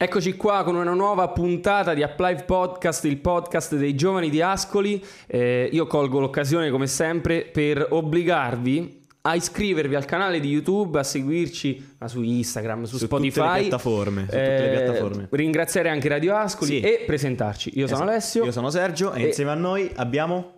Eccoci qua con una nuova puntata di Applive Podcast, il podcast dei giovani di Ascoli. Eh, io colgo l'occasione, come sempre, per obbligarvi a iscrivervi al canale di YouTube, a seguirci su Instagram, su, Su Spotify. tutte le piattaforme, su tutte le Eh, piattaforme. Ringraziare anche Radio Ascoli Sì. e presentarci. Io sono Esatto. Alessio. Io sono Sergio e, E- insieme a noi abbiamo...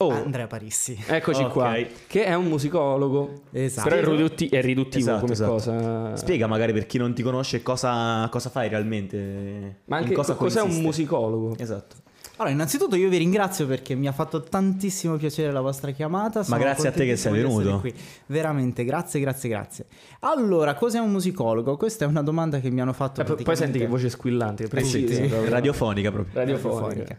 Oh, Andrea Parissi. eccoci Ok. qua. Che è un musicologo. Esatto. Però è, ridutti- è riduttivo Esatto, come esatto. cosa. Spiega magari per chi non ti conosce cosa, cosa fai realmente. Ma anche cosa cos'è un musicologo? Esatto. Allora, innanzitutto io vi ringrazio perché mi ha fatto tantissimo piacere la vostra chiamata. Sono grazie a te che sei venuto. qui. Veramente, grazie, grazie, grazie. Allora, cos'è un musicologo? Questa è una domanda che mi hanno fatto Eh, poi- poi praticamente- senti che voce squillante, Eh sì, precisa, sì, proprio. radiofonica proprio. radiofonica. radiofonica.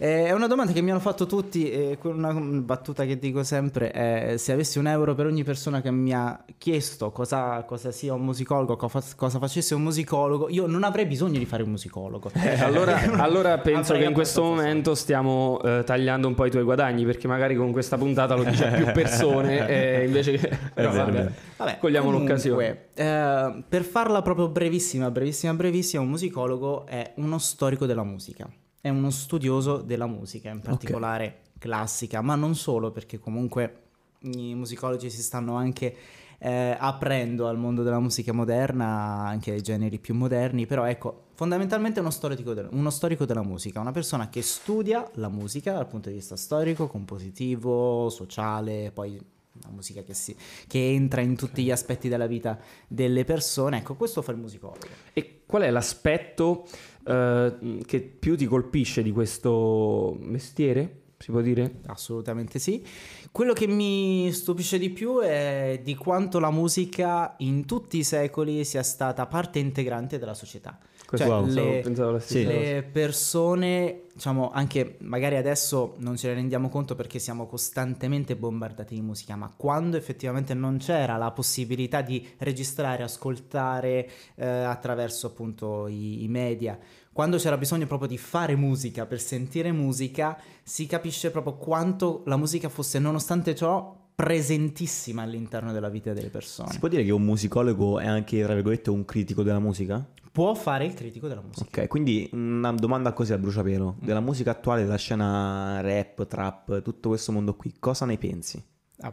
Eh, è una domanda che mi hanno fatto tutti e una battuta che dico sempre è se avessi un euro per ogni persona che mi ha chiesto cosa, cosa sia un musicologo, cosa, facesse un musicologo, io non avrei bisogno di fare un musicologo. Eh, allora, allora penso che in questo abbastanza momento stiamo eh, tagliando un po' i tuoi guadagni perché magari con questa puntata lo dice a più persone e invece che... Però vero, vabbè. Vabbè, cogliamo comunque, l'occasione. eh, per farla proprio brevissima, brevissima, brevissima, un musicologo è uno storico della musica, è uno studioso della musica, in particolare classica, ma non solo, perché comunque i musicologi si stanno anche eh, aprendo al mondo della musica moderna, anche ai generi più moderni, però ecco, fondamentalmente uno storico, del- uno storico della musica, una persona che studia la musica dal punto di vista storico, compositivo, sociale, poi la musica che, si, che entra in tutti gli aspetti della vita delle persone, ecco, questo fa il musicologo. E qual è l'aspetto eh, che più ti colpisce di questo mestiere? Si può dire? Assolutamente sì. Quello che mi stupisce di più è di quanto la musica in tutti i secoli sia stata parte integrante della società. Questo Cioè, wow, le- stessa Sì. Le persone, diciamo, anche magari adesso non ce ne rendiamo conto perché siamo costantemente bombardati di musica, ma quando effettivamente non c'era la possibilità di registrare, ascoltare eh, attraverso appunto i, i media, quando c'era bisogno proprio di fare musica per sentire musica, si capisce proprio quanto la musica fosse, nonostante ciò, presentissima all'interno della vita delle persone. Si può dire che un musicologo è anche, tra virgolette, un critico della musica? Può fare il critico della musica. Ok, quindi una domanda così a bruciapelo. Mm. Della musica attuale, della scena rap, trap, tutto questo mondo qui, cosa ne pensi? Ah.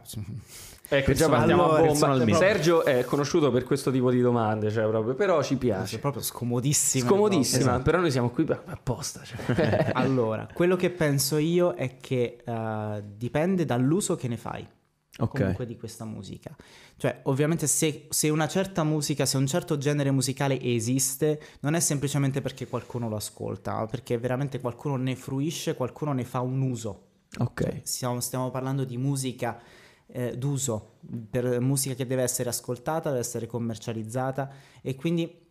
Ecco, già partiamo a allora, bomba. personalmente. Sergio è conosciuto per questo tipo di domande, cioè proprio, però ci È piace. proprio scomodissima. Scomodissima, Esatto. però noi siamo qui per- apposta. Cioè. Allora, quello che penso io è che eh, dipende dall'uso che ne fai Ok. comunque di questa musica. Cioè, ovviamente se, se una certa musica, se un certo genere musicale esiste, non è semplicemente perché qualcuno lo ascolta, ma perché veramente qualcuno ne fruisce, qualcuno ne fa un uso. Ok. Stiamo, stiamo parlando di musica eh, d'uso, per musica che deve essere ascoltata, deve essere commercializzata e quindi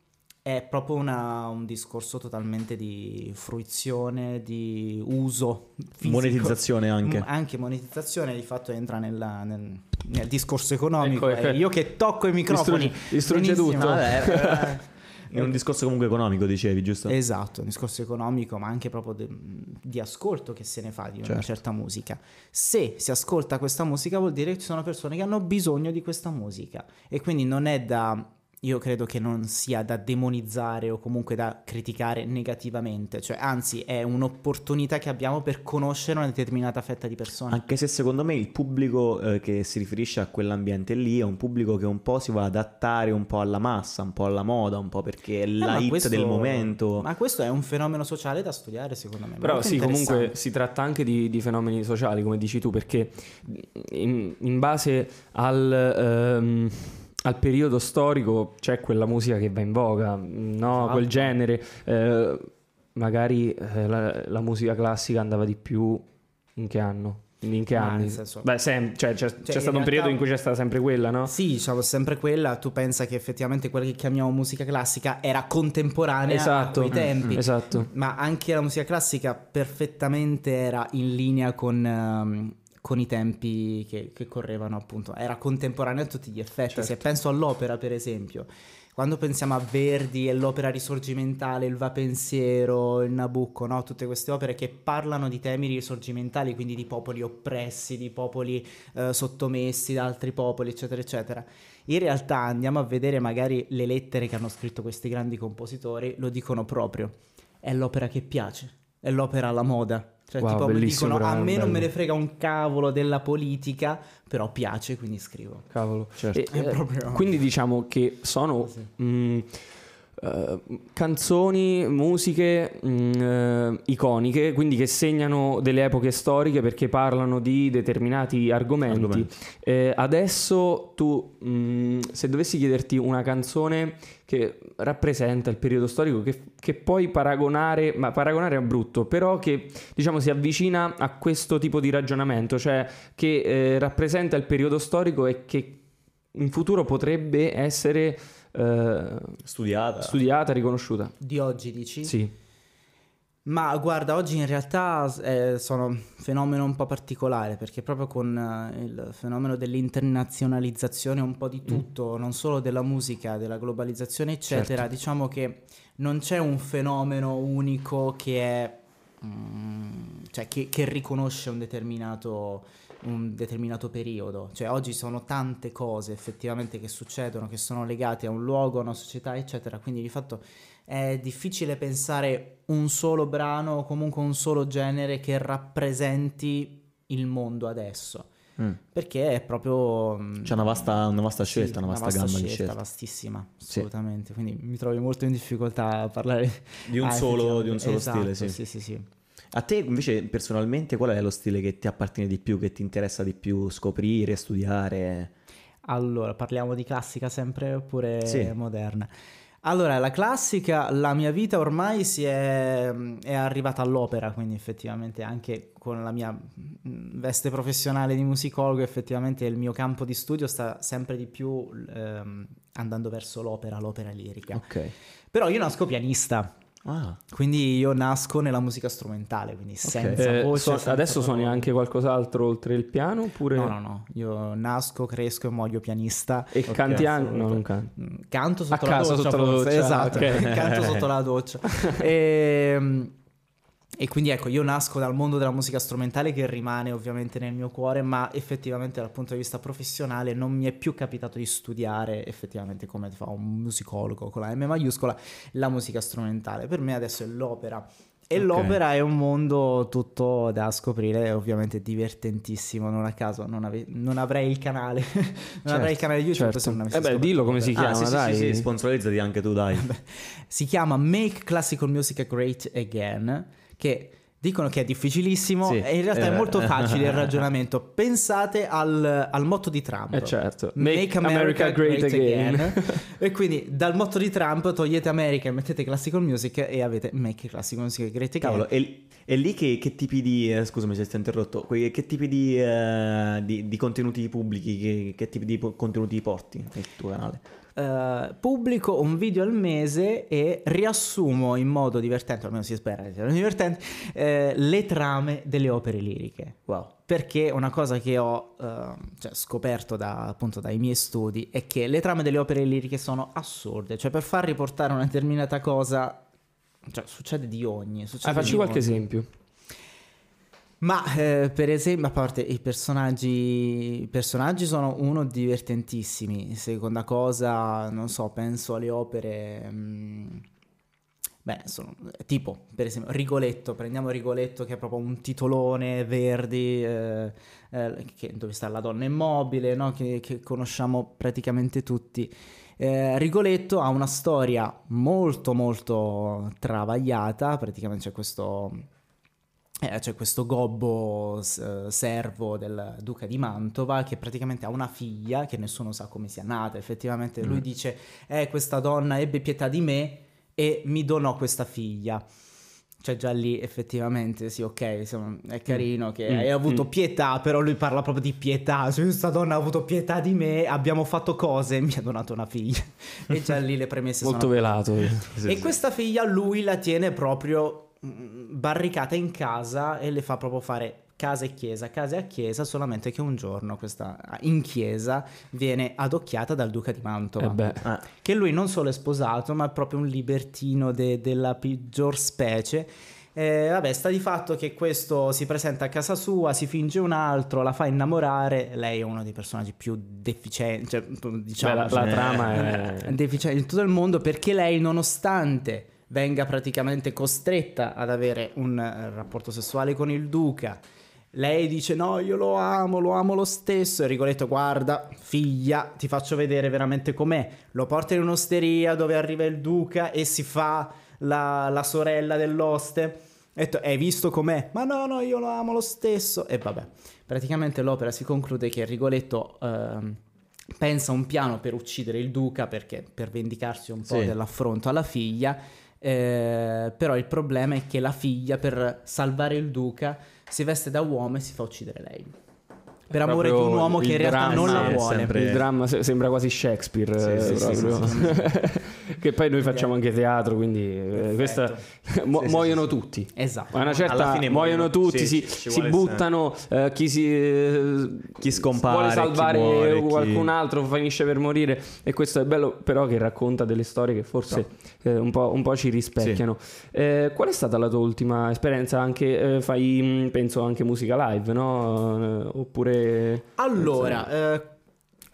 è proprio una- un discorso totalmente di fruizione, di uso fisico. Monetizzazione anche. Mm, Anche monetizzazione, di fatto entra nella- nel, nel discorso economico. Ecco, ecco. e io che tocco i microfoni. Distrugge- distrugge tutto. vabbè, eh, È un discorso comunque economico, dicevi, giusto? Esatto, un discorso economico, ma anche proprio de- di ascolto che se ne fa di una Certo. certa musica. Se si ascolta questa musica vuol dire che ci sono persone che hanno bisogno di questa musica e quindi non è da io credo che non sia da demonizzare o comunque da criticare negativamente, cioè anzi è un'opportunità che abbiamo per conoscere una determinata fetta di persone. Anche se secondo me il pubblico eh, che si riferisce a quell'ambiente lì è un pubblico che un po' si vuole adattare un po' alla massa, un po' alla moda, un po' perché è Eh, la ma hit questo- del momento. Ma questo è un fenomeno sociale da studiare secondo me. Però molto sì, comunque si tratta anche di, di fenomeni sociali, come dici tu, perché in, in base al, ehm, al periodo storico c'è quella musica che va in voga, no? Esatto. quel genere. eh, magari eh, la, la musica classica andava di più in che anno? In che anni? senso- Beh, sem- cioè, c'è, c'è in stato un periodo realtà- in cui c'è stata sempre quella, no? Sì, diciamo sempre quella, tu pensa che effettivamente quella che chiamiamo musica classica era contemporanea Esatto, a quei tempi. esatto. Ma anche la musica classica perfettamente era in linea con, ehm, con i tempi che, che correvano, appunto. Era contemporanea a tutti gli effetti. Se penso all'opera, per esempio, quando pensiamo a Verdi e l'opera risorgimentale, il Va Pensiero, il Nabucco, no? tutte queste opere che parlano di temi risorgimentali, quindi di popoli oppressi, di popoli eh, sottomessi da altri popoli, eccetera, eccetera. In realtà andiamo a vedere magari le lettere che hanno scritto questi grandi compositori, lo dicono proprio. È l'opera che piace, è l'opera alla moda. Cioè, Wow, tipo, dicono, a però, me non me bello. ne frega un cavolo della politica, però piace, quindi scrivo. Cavolo. Certo. E, eh, proprio- Quindi diciamo che sono mh, eh, canzoni, musiche mh, eh, iconiche, quindi che segnano delle epoche storiche perché parlano di determinati argomenti. Argomenti. Eh, adesso tu, mh, se dovessi chiederti una canzone che rappresenta il periodo storico, che, che puoi paragonare, ma paragonare è brutto, però che diciamo si avvicina a questo tipo di ragionamento, cioè che eh, rappresenta il periodo storico e che in futuro potrebbe essere eh, Studiata. studiata, riconosciuta. Di oggi dici? Sì. Ma guarda, oggi in realtà eh, sono un fenomeno un po' particolare perché proprio con eh, il fenomeno dell'internazionalizzazione un po' di tutto, non solo della musica, della globalizzazione, eccetera, Certo. diciamo che non c'è un fenomeno unico che è mm, cioè che, che riconosce un determinato un determinato periodo. Cioè oggi sono tante cose effettivamente che succedono, che sono legate a un luogo, a una società, eccetera. Quindi di fatto è difficile pensare un solo brano o comunque un solo genere che rappresenti il mondo adesso. Mm. Perché è proprio... mm, C'è una vasta, una vasta sì, scelta, una vasta, gamma di scelta, scelte. vastissima, Sì. assolutamente. Quindi mi trovi molto in difficoltà a parlare Di un Ah, solo, di un solo effettivamente. stile, Esatto, sì. sì, sì, sì. A te invece personalmente qual è lo stile che ti appartiene di più, che ti interessa di più scoprire, studiare? Allora, parliamo di classica sempre oppure Sì. moderna? Allora, la classica, la mia vita ormai si è, è arrivata all'opera, quindi effettivamente anche con la mia veste professionale di musicologo, effettivamente il mio campo di studio sta sempre di più ehm, andando verso l'opera, l'opera lirica. Ok. Però io nasco pianista, Ah, quindi io nasco nella musica strumentale, quindi senza Eh, voce. suon- senza adesso suoni anche qualcos'altro oltre il piano oppure... No, no, no, io nasco, cresco e muoio pianista. E canti anche... No, non canti. Mm, Canto sotto A la casa doccia. sotto la doccia, Esatto, ok. canto sotto la doccia. e, e quindi ecco, io nasco dal mondo della musica strumentale che rimane ovviamente nel mio cuore, ma effettivamente dal punto di vista professionale non mi è più capitato di studiare effettivamente come fa un musicologo con la M maiuscola la musica strumentale. Per me adesso è l'opera. E Ok. l'opera è un mondo tutto da scoprire, è ovviamente divertentissimo, non a caso non, ave- non avrei il canale, non avrei il canale YouTube certo. se non avessi Eh beh, dillo come si. Ah, chiama, sì, sì, dai. sì, sì, sponsorizzati anche tu, dai. Si chiama Make Classical Music Great Again, che dicono che è difficilissimo Sì. e in realtà è Eh. molto facile il ragionamento. Pensate al, al motto di Trump. Eh certo. Make, America, Great, Again. e quindi dal motto di Trump togliete America e mettete Classical Music e avete Make Classical Music Great Again. Cavolo, e, e lì che, che tipi di... eh, scusami se ti ho interrotto. que- Che tipi di, eh, di, di contenuti pubblichi, che, che tipi di po- contenuti porti nel tuo canale? Eh, pubblico un video al mese e riassumo in modo divertente, almeno si spera che siano divertenti, eh, le trame delle opere liriche. Wow. Perché una cosa che ho eh, cioè, scoperto da, appunto dai miei studi è che le trame delle opere liriche sono assurde, cioè per far riportare una determinata cosa, cioè succede di ogni. Succede Ah, facci qualche ogni. esempio. Ma eh, per esempio, a parte i personaggi, i personaggi sono uno divertentissimi. Seconda cosa, non so, penso alle opere. mm, beh, sono tipo per esempio Rigoletto. Prendiamo Rigoletto, che è proprio un titolone Verdi, eh, eh, che- dove sta la donna immobile, no? che, che conosciamo praticamente tutti. Eh, Rigoletto ha una storia molto molto travagliata, praticamente c'è questo eh, c'è questo gobbo s- servo del duca di Mantova che praticamente ha una figlia che nessuno sa come sia nata. Effettivamente lui Mm. dice: Eh, questa donna ebbe pietà di me e mi donò questa figlia. Cioè, già lì effettivamente sì, ok, insomma, è carino che Mm, hai avuto mm. pietà, però lui parla proprio di pietà. Cioè, questa donna ha avuto pietà di me, abbiamo fatto cose mi ha donato una figlia. e già lì le premesse Molto sono velato. Sì, e sì. questa figlia lui la tiene proprio mm, barricata in casa e le fa proprio fare casa e chiesa, casa e chiesa, solamente che un giorno questa in chiesa viene adocchiata dal duca di Mantova. Eh beh. Ah, Che lui non solo è sposato, ma è proprio un libertino de- della peggior specie. Eh, vabbè, sta di fatto che questo si presenta a casa sua, si finge un altro, la fa innamorare. Lei è uno dei personaggi più deficienti, cioè, diciamo, Beh, la, la cioè, trama è... deficiente in tutto il mondo perché lei, nonostante venga praticamente costretta ad avere un eh, rapporto sessuale con il duca, lei dice no, io lo amo, lo amo lo stesso. E Rigoletto, guarda, figlia, ti faccio vedere veramente com'è. Lo porta in un'osteria dove arriva il duca e si fa la, la sorella dell'oste. Ha detto, hai visto com'è? Ma no, no, io lo amo lo stesso. E vabbè, praticamente l'opera si conclude che Rigoletto ehm, pensa un piano per uccidere il duca perché per vendicarsi un po' Sì. dell'affronto alla figlia. Eh, però il problema è che la figlia, per salvare il duca, si veste da uomo e si fa uccidere lei. Per amore di un uomo che in realtà non la vuole. sempre- Il dramma se- sembra quasi Shakespeare, Sì, eh, sì, sì, che poi noi facciamo anche teatro, quindi eh, questa mu- Sì, muoiono sì, sì. tutti. Esatto. A una certa Alla fine muoiono muoiono, tutti, sì, si, si buttano, eh, chi si eh, Chi scompare, vuole chi salvare muore, chi- qualcun altro finisce per morire e questo è bello però che racconta delle storie che forse eh, un, po', un po' ci rispecchiano. Eh, qual è stata la tua ultima esperienza? Anche, eh, fai penso anche musica live, no? Eh, oppure... Allora, eh,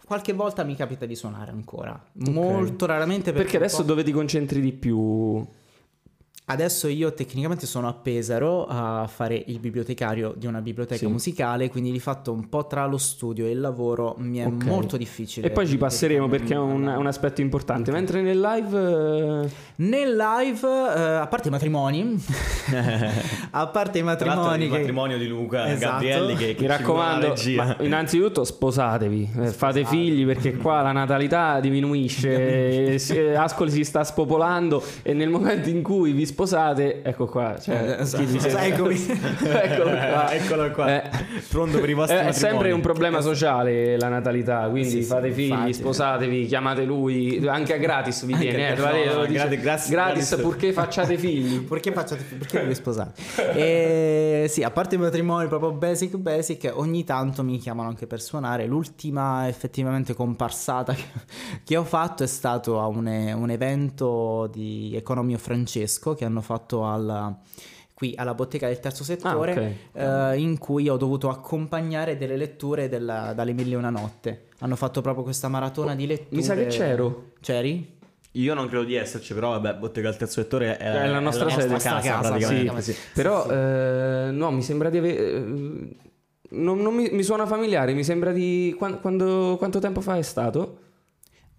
qualche volta mi capita di suonare ancora. Molto raramente perché, Perché adesso dove ti concentri di più? Adesso io tecnicamente sono a Pesaro a fare il bibliotecario di una biblioteca Sì. musicale, quindi di fatto un po' tra lo studio e il lavoro mi è Ok. molto difficile. E poi ci passeremo perché è un, un aspetto importante. Mentre nel live... eh, Nel live, eh, a parte i matrimoni, a parte i matrimoni il che... matrimonio di Luca e Esatto. Gabrielli che, che Mi raccomando, innanzitutto sposatevi, eh, fate figli perché qua la natalità diminuisce, eh, Ascoli si sta spopolando e nel momento in cui vi sposate, ecco qua, cioè, Eh, eccomi. Eccolo qua. Eccolo qua. Eh, Pronto per i vostri è, è sempre un problema sociale la natalità, quindi Sì, fate figli, infatti. sposatevi, chiamate lui, anche a gratis vi viene, eh, guardate, no, lo dice, gratis- gratis- gratis gratis. purché facciate figli. Perché facciate perché vi sposate? E sì, a parte i matrimoni proprio basic basic, ogni tanto mi chiamano anche per suonare. L'ultima effettivamente comparsata che, che ho fatto è stato a un, un evento di Economio Francesco che hanno fatto al- qui alla bottega del terzo settore Ah, eh, in cui ho dovuto accompagnare delle letture della- dalle mille e una notte. Hanno fatto proprio questa maratona di letture. Mi sa che c'ero. C'eri? Io non credo di esserci, però vabbè, Bottega al terzo settore è, È la nostra sede. casa, Casa, praticamente. sì. sì. Però eh, no, mi sembra di avere. eh, non, non mi, mi suona familiare, mi sembra di. quan- quando- quanto tempo fa è stato?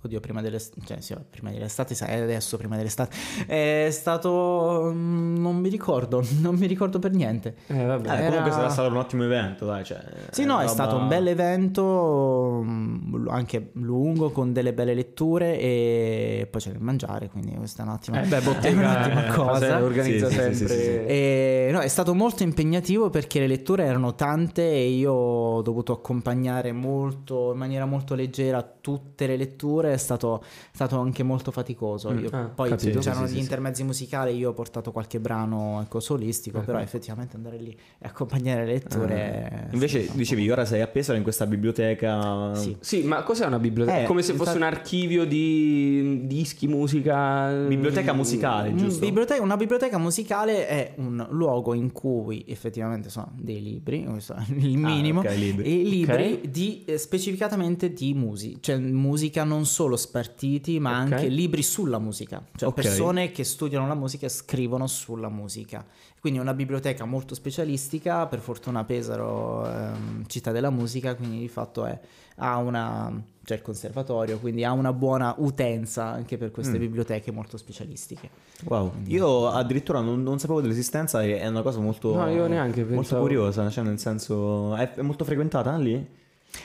Oddio, prima dell'estate, cioè sì, prima dell'estate, sai, adesso prima dell'estate. È stato. mm, Non mi ricordo, non mi ricordo per niente. Eh, vabbè. Eh, comunque Era- sarà stato un ottimo evento, dai. Cioè, Sì, no, è roba- stato un bel evento, mm, anche lungo, con delle belle letture e poi c'è il mangiare, quindi questa è un'ottima, Eh beh, è bottega un'ottima eh, cosa. organizza Sì, sempre. sì, sì, sì. E, no, è stato molto impegnativo perché le letture erano tante e io ho dovuto accompagnare molto, in maniera molto leggera tutte le letture, è stato, è stato anche molto faticoso. Mm, Io- ah, poi capito. c'erano Sì, gli sì. intermezzi musicali, io ho portato qualche brano ecco, solistico, però effettivamente andare lì e accompagnare le letture... è Invece dicevi, ora sei a Pesaro in questa biblioteca. Sì. Sì, ma cos'è una biblioteca? Eh, Come se fosse infatti- un archivio di dischi, musica. Biblioteca musicale, Mm, giusto? biblioteca- una biblioteca musicale è un luogo in cui effettivamente sono dei libri, questo è il minimo, ok, libri. e libri Ok. di, eh, specificatamente di musica, cioè musica non solo spartiti, ma Ok. anche libri sulla musica, cioè Ok. persone che studiano la musica e scrivono sulla musica. Quindi è una biblioteca molto specialistica, per fortuna Pesaro ehm, città della musica, quindi di fatto è, ha una cioè il conservatorio, quindi ha una buona utenza anche per Mm. queste biblioteche molto specialistiche. Wow. Io addirittura non, non sapevo dell'esistenza è una cosa molto. No, io neanche Molto curiosa, cioè nel senso. È, è molto frequentata lì?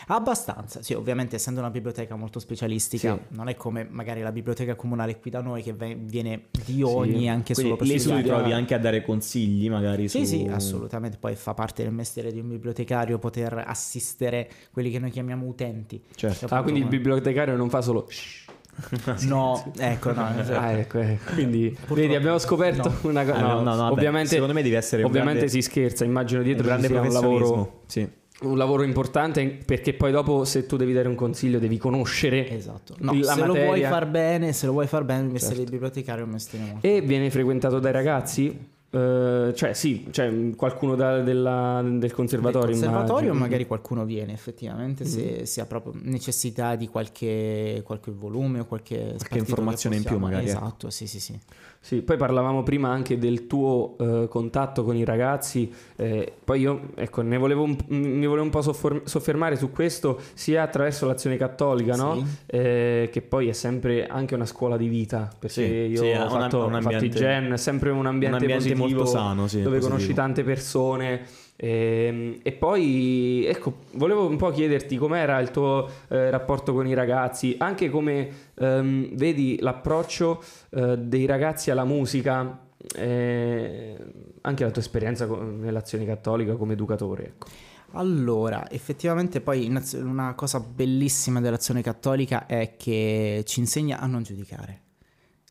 Abbastanza, sì, ovviamente essendo una biblioteca molto specialistica, Sì. non è come magari la biblioteca comunale qui da noi che viene di ogni anche Quindi solo per lì studiare. trovi anche a dare consigli, magari. Sì, su... sì, assolutamente. Poi fa parte del mestiere di un bibliotecario poter assistere quelli che noi chiamiamo utenti. Certo. Ah, quindi il bibliotecario non fa solo. No, ecco, no. Ah, ecco, ecco. Quindi, vedi, abbiamo scoperto no. una cosa. Ah, no, no, no, ovviamente, secondo me deve essere un ovviamente grande- si scherza. Immagino Un dietro ci grande sia un lavoro. Sì. Un lavoro importante perché poi dopo, se tu devi dare un consiglio, devi conoscere Esatto. No, la se lo vuoi materia. far bene, se lo vuoi far bene, il mestiere di bibliotecario è un mestiere molto E viene frequentato dai ragazzi? Eh, cioè sì, cioè, qualcuno da- della- del conservatorio. Del conservatorio immagino. magari qualcuno viene effettivamente se, se ha proprio necessità di qualche, qualche volume o qualche, spartito che informazione in più magari, eh. Esatto, sì sì sì. Sì, poi parlavamo prima anche del tuo eh, contatto con i ragazzi, eh, poi io ecco, ne volevo un, mi volevo un po' soffor- soffermare su questo sia attraverso l'azione cattolica, no? Sì. Eh, che poi è sempre anche una scuola di vita, perché Sì, io sì, ho, è un- fatto, un ho fatto ambiente- gen, è sempre un ambiente, un ambiente positivo, molto sano, dove positivo. conosci tante persone. Ehm, E, poi, ecco, volevo un po' chiederti com'era il tuo eh, rapporto con i ragazzi, anche come ehm, vedi l'approccio eh, dei ragazzi alla musica, eh, anche la tua esperienza co- nell'azione cattolica come educatore. Ecco. Allora, effettivamente poi una cosa bellissima dell'azione cattolica è che ci insegna a non giudicare.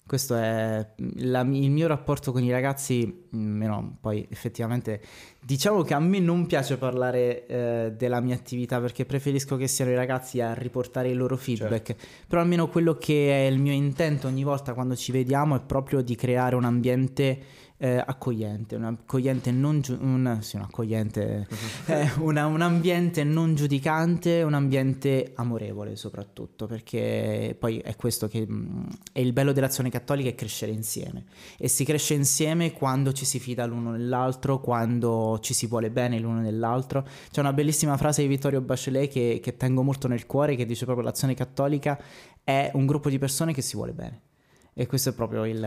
Questo è la- il mio rapporto con i ragazzi, mm, no, poi effettivamente diciamo che a me non piace parlare eh, della mia attività perché preferisco che siano i ragazzi a riportare i loro feedback, però almeno quello che è il mio intento ogni volta quando ci vediamo è proprio di creare un ambiente eh, accogliente, un accogliente non giu- un, sì, un accogliente, eh, una- un ambiente non giudicante, un ambiente amorevole soprattutto, perché poi è questo che mh, è il bello dell'azione cattolica è crescere insieme e si cresce insieme quando ci si fida l'uno nell'altro, quando ci si vuole bene l'uno nell'altro. C'è una bellissima frase di Vittorio Bachelet che, che tengo molto nel cuore che dice proprio l'azione cattolica è un gruppo di persone che si vuole bene. E questo è proprio il,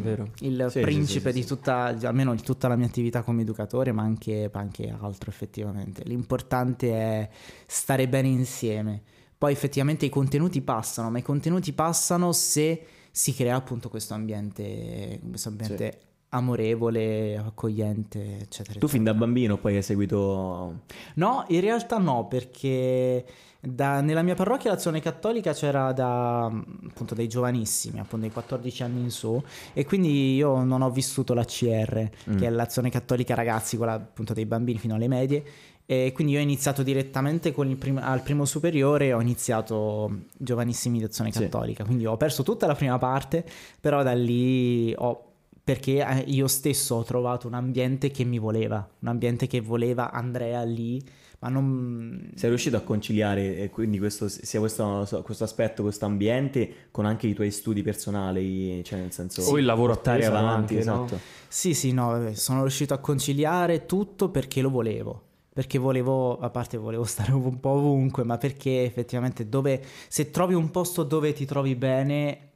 vero. il Sì, principe sì, sì, di tutta, almeno di tutta la mia attività come educatore, ma anche, anche altro effettivamente. L'importante è stare bene insieme. Poi effettivamente i contenuti passano, ma i contenuti passano se si crea appunto questo ambiente, questo ambiente amorevole, accogliente, eccetera. Tu fin da eccetera. bambino poi hai seguito... No, in realtà no, perché da- nella mia parrocchia l'azione cattolica c'era da appunto dei giovanissimi, appunto dei 14 anni in su, e quindi io non ho vissuto l'ACR, Mm. che è l'azione cattolica ragazzi, quella appunto dei bambini fino alle medie. E quindi io ho iniziato direttamente con il prim- al primo superiore, ho iniziato giovanissimi di azione Sì. cattolica, quindi ho perso tutta la prima parte, però da lì ho perché eh, io stesso ho trovato un ambiente che mi voleva, un ambiente che voleva Andrea lì, ma non... Sei riuscito a conciliare eh, quindi questo, sia questo, questo aspetto, questo ambiente con anche i tuoi studi personali, cioè nel senso... O il lavoro portare appeso avanti, no? esatto. Sì, sì, no, vabbè, sono riuscito a conciliare tutto perché lo volevo. Perché volevo, a parte volevo stare un po' ovunque, ma perché effettivamente dove, se trovi un posto dove ti trovi bene,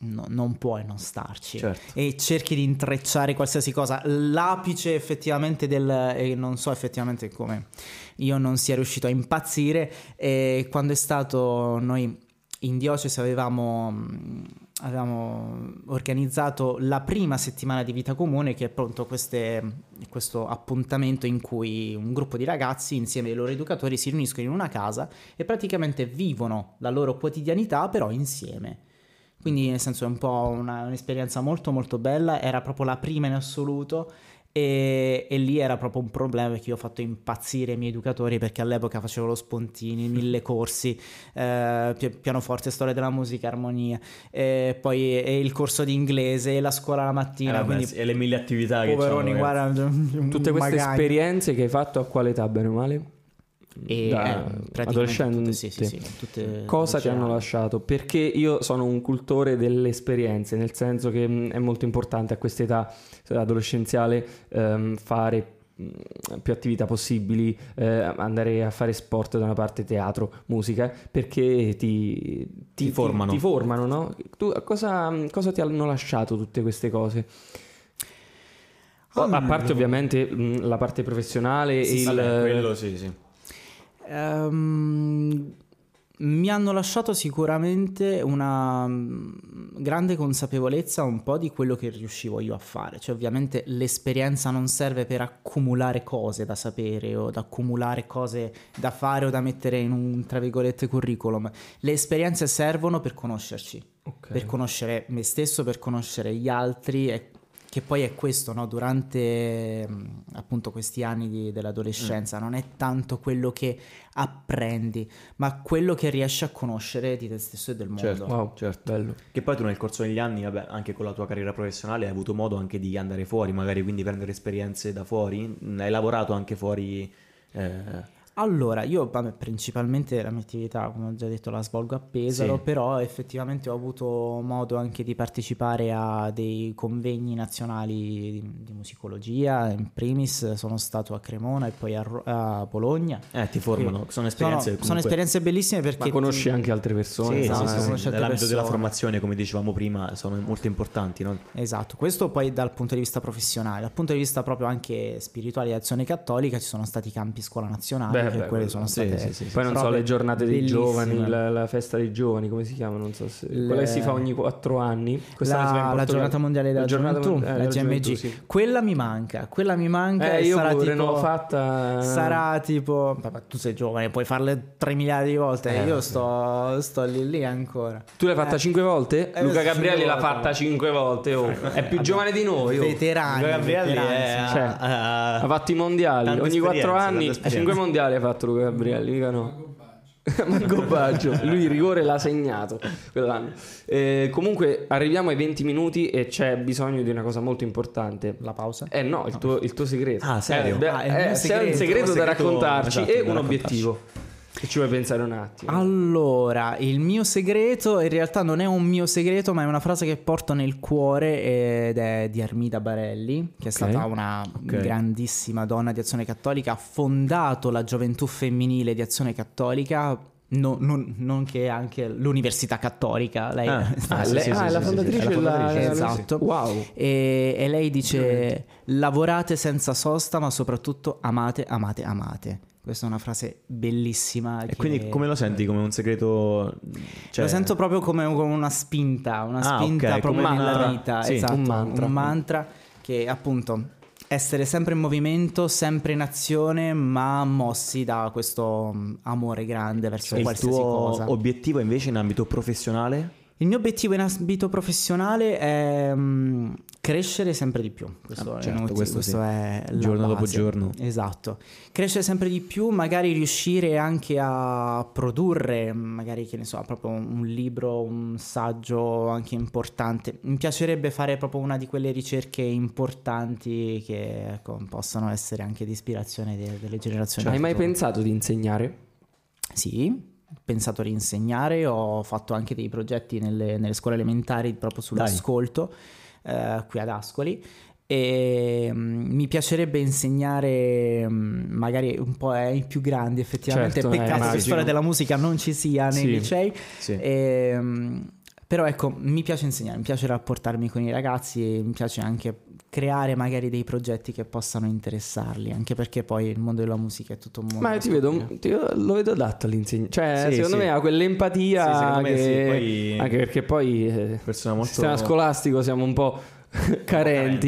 no- non puoi non starci. Certo. E cerchi di intrecciare qualsiasi cosa. L'apice effettivamente del... e non so effettivamente come io non sia riuscito a impazzire. E quando è stato noi in diocesi avevamo, avevamo organizzato la prima settimana di vita comune che è appunto queste- questo appuntamento in cui un gruppo di ragazzi insieme ai loro educatori si riuniscono in una casa e praticamente vivono la loro quotidianità però insieme. Quindi nel senso è un po' una- un'esperienza molto molto bella, era proprio la prima in assoluto e, e lì era proprio un problema perché io ho fatto impazzire i miei educatori perché all'epoca facevo lo spontini, mille corsi, eh, pi- pianoforte, storia della musica, armonia, e poi e il corso di inglese e la scuola la Eh, mattina, vabbè, quindi e le mille attività che poveroni, ragazzi. guarda, Tutte queste magagno. esperienze che hai fatto a quale età, bene o male? E, Da eh, praticamente adolescente. tutte, sì, sì, sì, tutte Cosa ti hanno lasciato? Perché io sono un cultore delle esperienze, nel senso che mh, è molto importante a questa età eh, adolescenziale ehm, fare mh, più attività possibili, eh, andare a fare sport da una parte teatro, musica, perché ti, Ti formano. Ti, formano, no? Tu, cosa, cosa ti hanno lasciato tutte queste cose? Oh, a parte ovviamente mh, la parte professionale e il... Vabbè, quello sì, sì. Ehm, mi hanno lasciato sicuramente una mm, grande consapevolezza un po' di quello che riuscivo io a fare. Cioè, ovviamente l'esperienza non serve per accumulare cose da sapere o da accumulare cose da fare o da mettere in un tra virgolette curriculum. Le esperienze servono per conoscerci, Ok. per conoscere me stesso, per conoscere gli altri e che poi è questo, no? durante mh, appunto questi anni di- dell'adolescenza, non è tanto quello che apprendi, ma quello che riesci a conoscere di te stesso e del mondo. Certo. Wow, Certo. bello. Che poi tu nel corso degli anni, vabbè, anche con la tua carriera professionale hai avuto modo anche di andare fuori, magari quindi prendere esperienze da fuori. Mm, Hai lavorato anche fuori. eh, Allora, io vabbè, principalmente la mia attività, come ho già detto, la svolgo a Pesaro, Sì. però effettivamente ho avuto modo anche di partecipare a dei convegni nazionali di, di musicologia, in primis sono stato a Cremona e poi a, a Bologna. eh, ti formano, sono esperienze. Sono, comunque- sono esperienze bellissime perché... Ma conosci ti- anche altre persone? Sì, sì, Esatto, sì, sì. altre Nell'ambito della persone. formazione, come dicevamo prima, sono molto importanti, no? Esatto, questo poi dal punto di vista professionale, dal punto di vista proprio anche spirituale di azione cattolica ci sono stati campi scuola nazionale, Beh, che beh, quelle sono state sì, sì, sì. Poi non so le giornate dei bellissime. giovani, la, la festa dei giovani, come si chiama? Non so se. Le- Quella che si fa ogni quattro anni. La, la giornata mondiale della La giornata gioventù, mon- eh, la GMG, gioventù, sì. quella mi manca, quella mi manca Eh, e io sarà pure tipo, non l'ho fatta. sarà tipo, vabbè, tu sei giovane, puoi farle 3 miliardi di volte, Eh, io sì. sto, sto lì lì ancora. Tu l'hai fatta Eh, cinque volte? eh, Luca Gabrielli l'ha fatta cinque volte. oh. È più giovane di noi. oh. Veterani, Luca Gabrielli. Cioè, ha- fatto i mondiali. Ogni quattro esperienze, anni, tante esperienze. cinque mondiali ha fatto Luca Gabrielli. Mica no. Marco Baggio, lui il rigore l'ha segnato quell'anno. Eh, comunque arriviamo ai 20 minuti e c'è bisogno di una cosa molto importante. La pausa? Eh no, il tuo, il tuo segreto. Ah, serio? Eh, beh, Ah, è il eh, hai un segreto, segreto da raccontarci esatto, e un raccontarci. obiettivo. Che ci vuoi pensare un attimo. Allora, il mio segreto in realtà non è un mio segreto, ma è una frase che porto nel cuore ed è di Armida Barelli, che è stata una ok. grandissima donna di Azione Cattolica, ha fondato la gioventù femminile di Azione Cattolica. no- non, non che anche l'Università Cattolica, lei Ah, Ah, sì, lei- sì, ah, sì, è la sì, sì, fondatrice la fondatrice, sì, sì. Esatto. Wow. E, e lei dice: lavorate senza sosta, ma soprattutto amate, amate, amate. Questa è una frase bellissima. E che- quindi come lo senti? Come un segreto... Cioè... lo sento proprio come, come una spinta, una Ah, spinta ok, proprio nella mantra. vita. Sì, esatto, un mantra. un mantra che appunto essere sempre in movimento, sempre in azione, ma mossi da questo mm, amore grande verso E il qualsiasi tuo cosa. obiettivo invece in ambito professionale? Il mio obiettivo in ambito professionale è mm, crescere sempre di più. Questo, Ah, è certo, inutile, questo questo sì. è Giorno dopo base. giorno. Esatto. Crescere sempre di più, magari riuscire anche a produrre, magari che ne so, proprio un libro, un saggio anche importante. Mi piacerebbe fare proprio una di quelle ricerche importanti che ecco, possano essere anche di ispirazione de- delle generazioni. Hai mai pensato di insegnare? Sì, pensato di insegnare, ho fatto anche dei progetti nelle, nelle scuole elementari proprio sull'ascolto eh, qui ad Ascoli e mm, mi piacerebbe insegnare mm, magari un po' ai più grandi effettivamente, Certo, eh, peccato che immagino. storia della musica non ci sia nei Sì. licei, Sì. Ehm, però ecco, mi piace insegnare, mi piace rapportarmi con i ragazzi e mi piace anche creare magari dei progetti che possano interessarli, anche perché poi il mondo della musica è tutto un mondo. Ma io ti vedo, ti- io lo vedo adatto all'insegnamento. Cioè, Sì, secondo sì. me ha quell'empatia. Sì, secondo me che- sì, poi- Anche perché poi. Eh, Persona molto- sistema scolastico siamo un po' carenti.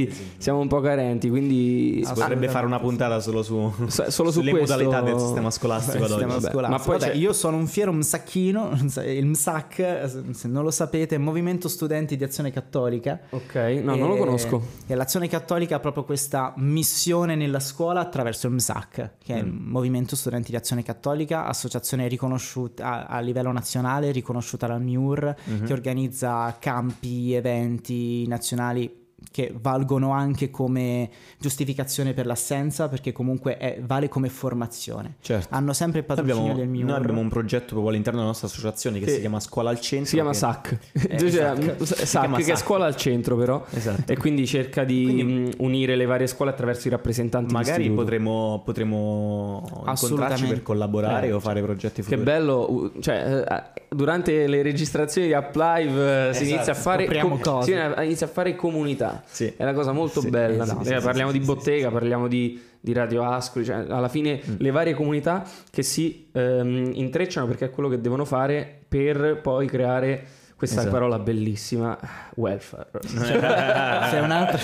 carenti, sì. Siamo un po' carenti. Quindi. Si potrebbe fare una puntata solo su Sa- solo su questo- modalità del sistema scolastico ad oggi. scolastico. Ma poi Vabbè, io sono un fiero msacchino, il MSAC, se non lo sapete, è Movimento Studenti di Azione Cattolica. Ok, no, non lo E- conosco. E l'Azione Cattolica ha proprio questa missione nella scuola attraverso il MSAC, che è il Mm. Movimento Studenti di Azione Cattolica, associazione riconosciuta a, a livello nazionale, riconosciuta dal MIUR, Mhm. che organizza campi, eventi nazionali che valgono anche come giustificazione per l'assenza, perché comunque è- vale come formazione. Certo. Hanno sempre il patrocinio abbiamo, del MIUR. noi abbiamo un progetto proprio all'interno della nostra associazione che Sì. si chiama Scuola al Centro. Si chiama che- SAC, Eh, Cioè, SAC. Si SAC, chiama che è SAC. scuola al centro, però. Esatto. E quindi cerca di Quindi- mm, unire le varie scuole attraverso i rappresentanti. Magari potremo, potremo incontrarci per collaborare Eh, o fare progetti Che futuri. bello, uh, cioè, eh, durante le registrazioni di Uplive eh, si Esatto, inizia a fare com- si inizia a fare comunità. Sì. È una cosa molto Sì, bella. esatto, sì, sì, parliamo sì, di bottega, sì. parliamo di, di Radio Ascoli, cioè, alla fine Mm. le varie comunità che si ehm, intrecciano perché è quello che devono fare per poi creare questa Esatto. parola bellissima, welfare. C'è un altro...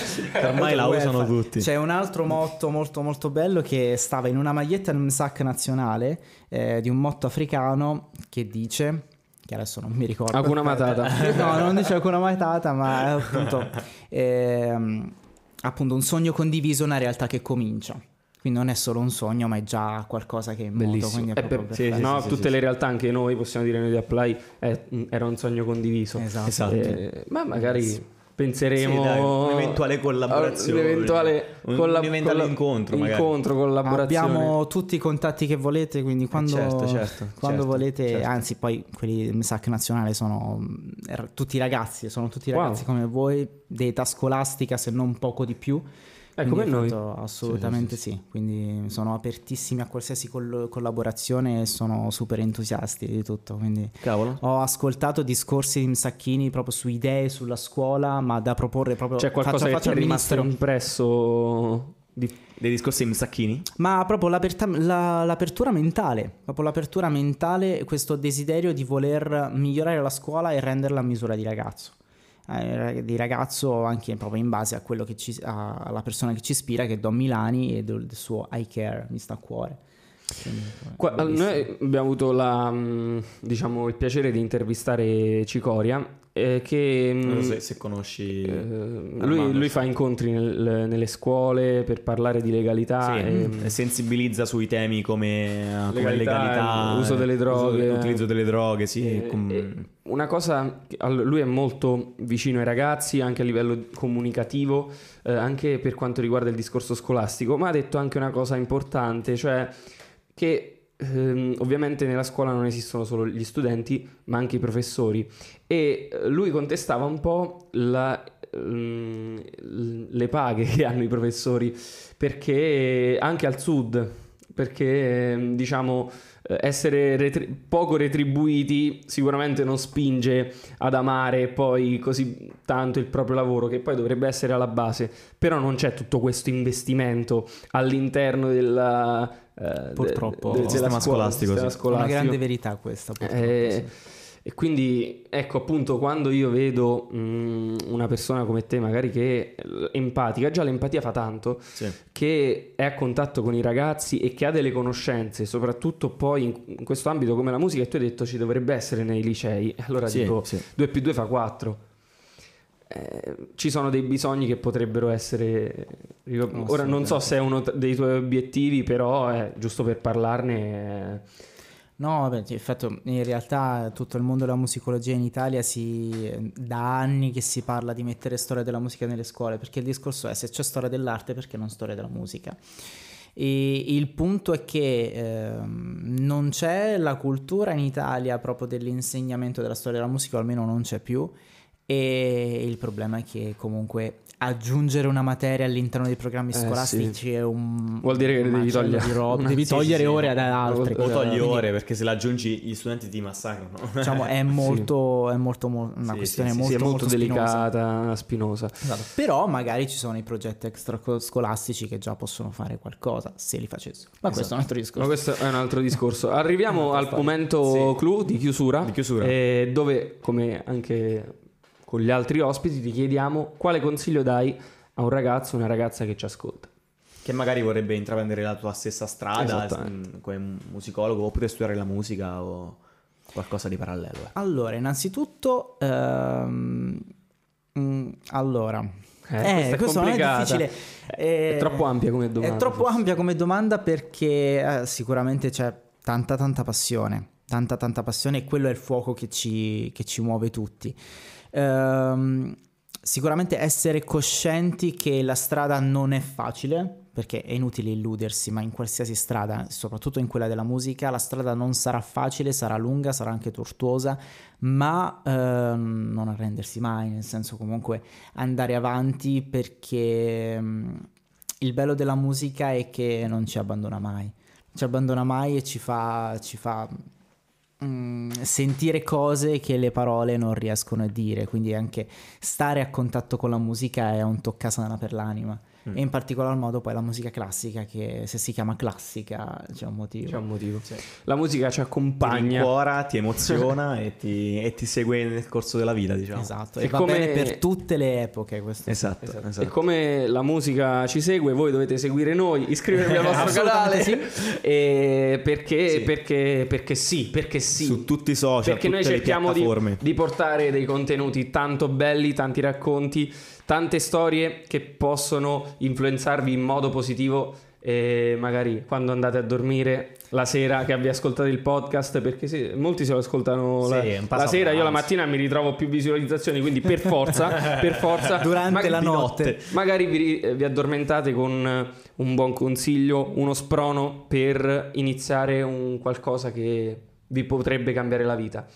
Ormai la usano tutti. C'è un altro motto molto molto bello che stava in una maglietta del MSAC nazionale eh, di un motto africano che dice che adesso non mi ricordo Hakuna Matata. no non dice Hakuna Matata ma è appunto ehm, appunto un sogno condiviso, una realtà che comincia. Quindi non è solo un sogno, ma è già qualcosa che è in moto. Bellissimo. Quindi è Eh, per- perfetto. no, sì, tutte sì, le sì. realtà, anche noi possiamo dire noi di Apply, eh, mh, era un sogno condiviso. Esatto. Esatto. Eh, ma magari Sì, penseremo dai, un'eventuale collaborazione. un'eventuale, Un- colla- un eventuale colla- incontro, magari. incontro, collaborazione. Abbiamo tutti i contatti che volete, quindi quando, certo, certo, quando certo, volete, certo. anzi poi quelli del MSAC nazionale sono mm, er- tutti ragazzi, sono tutti Wow. ragazzi come voi, di età scolastica se non poco di più. Ecco, Quindi come noi. Assolutamente sì, quindi sono apertissimi a qualsiasi col- collaborazione e sono super entusiasti di tutto. Quindi Cavolo. ho ascoltato discorsi di Msacchini proprio su idee sulla scuola, ma da proporre proprio C'è qualcosa faccia a che faccia ti è rimasto impresso di- Dei discorsi Msacchini? Ma proprio la- l'apertura mentale, proprio l'apertura mentale, questo desiderio di voler migliorare la scuola e renderla a misura di ragazzo. Eh, di ragazzo anche proprio in base ci, alla persona che ci ispira, che è Don Milani e del suo I care, mi sta a cuore. Qua- noi abbiamo avuto la, mh, diciamo, il piacere di intervistare Cicoria, eh, che so se, se conosci... eh, lui, lui fa incontri nel- nelle scuole per parlare di legalità. Sì, e, e sensibilizza sui temi come, come Legalità, legalità, uso delle droghe. uso- utilizzo delle droghe, sì. Eh, com- eh, una cosa, lui è molto vicino ai ragazzi anche a livello comunicativo, eh, anche per quanto riguarda il discorso scolastico, ma ha detto anche una cosa importante, cioè che ehm, ovviamente nella scuola non esistono solo gli studenti, ma anche i professori. E eh, lui contestava un po' la- ehm, le paghe che hanno i professori perché anche al sud perché ehm, diciamo essere retri- poco retribuiti sicuramente non spinge ad amare poi così tanto il proprio lavoro che poi dovrebbe essere alla base però non c'è tutto questo investimento all'interno della eh, Purtroppo. de- de- Del della sistema scuola, scolastico, sistema sì. Una scolastico. grande verità questa. purtroppo, Eh, sì. E quindi, ecco, appunto, quando io vedo mh, una persona come te, magari che è empatica, già l'empatia fa tanto, sì. che è a contatto con i ragazzi e che ha delle conoscenze, soprattutto poi in, in questo ambito come la musica, e tu hai detto ci dovrebbe essere nei licei. Allora Sì, dico, sì. 2 più 2 fa 4. ci sono dei bisogni che potrebbero essere. Ora non so se è uno dei tuoi obiettivi, però è giusto per parlarne. eh, No, vabbè, in effetti in realtà tutto il mondo della musicologia in Italia si, da anni che si parla di mettere storia della musica nelle scuole, perché il discorso è se c'è storia dell'arte perché non storia della musica. E il punto è che ehm, non c'è la cultura in Italia proprio dell'insegnamento della storia della musica, o almeno non c'è più, e il problema è che comunque aggiungere una materia all'interno dei programmi Eh, scolastici è un Vuol dire che devi togliere di roba, una- devi sì, sì, togliere sì, ore ad altre. O togli Quindi- ore perché se la aggiungi gli studenti ti massacrano. diciamo è molto, è molto, mo- una Sì, questione sì, sì, molto, sì, è molto, molto spinosa. delicata, spinosa. Esatto. Però magari ci sono i progetti extrascolastici che già possono fare qualcosa se li facessero. Ma questo è un altro Ma discorso. questo è un altro discorso. Arriviamo al momento Sì. clou di chiusura, Di chiusura. eh, dove, come anche con gli altri ospiti, ti chiediamo quale consiglio dai a un ragazzo o una ragazza che ci ascolta. che magari vorrebbe intraprendere la tua stessa strada mm, come musicologo oppure studiare la musica o qualcosa di parallelo. eh. Allora, innanzitutto, ehm, mm, allora, Eh, eh, questo non è difficile. Eh, È troppo ampia come domanda. È troppo forse. ampia come domanda perché eh, sicuramente c'è tanta tanta passione, tanta tanta passione e quello è il fuoco che ci, che ci muove tutti. Ehm, sicuramente essere coscienti che la strada non è facile, perché è inutile illudersi, ma in qualsiasi strada, soprattutto in quella della musica, la strada non sarà facile, sarà lunga, sarà anche tortuosa, ma ehm, non arrendersi mai, nel senso comunque andare avanti perché mm, il bello della musica è che non ci abbandona mai, ci abbandona mai e ci fa, ci fa mm, sentire cose che le parole non riescono a dire, quindi anche stare a contatto con la musica è un toccasana per l'anima. E in particolar modo poi la musica classica, che se si chiama classica c'è un motivo. C'è un motivo. La musica ci Ti accompagna. rincuora, ti emoziona e, ti, e ti segue nel corso della vita, diciamo. Esatto, E e va come- bene per tutte le epoche questo. Esatto, Esatto. esatto. E come la musica ci segue, voi dovete seguire noi, iscrivervi al nostro canale. Assolutamente E perché, Sì. perché, perché sì, perché sì. Su tutti i social, perché noi tutte le cerchiamo di, piattaforme. di portare dei contenuti tanto belli, tanti racconti, tante storie che possono influenzarvi in modo positivo e magari quando andate a dormire la sera che vi ascoltate il podcast perché sì, molti se lo ascoltano la, Sì, la sera io la mattina mi ritrovo più visualizzazioni quindi per forza per forza Durante magari- la notte. notte. magari vi, eh, vi addormentate con eh, un buon consiglio uno sprono per iniziare un qualcosa che vi potrebbe cambiare la vita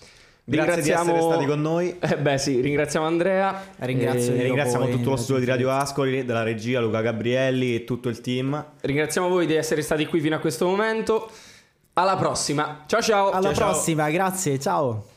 Grazie di essere stati con noi. eh beh sì, ringraziamo Andrea. Ringrazio io. Ringraziamo poi, tutto lo studio di Radio Ascoli, della regia, Luca Gabrielli e tutto il team. ringraziamo voi di essere stati qui fino a questo momento. Alla prossima. Ciao ciao. Alla Ciao, ciao. prossima, grazie, ciao.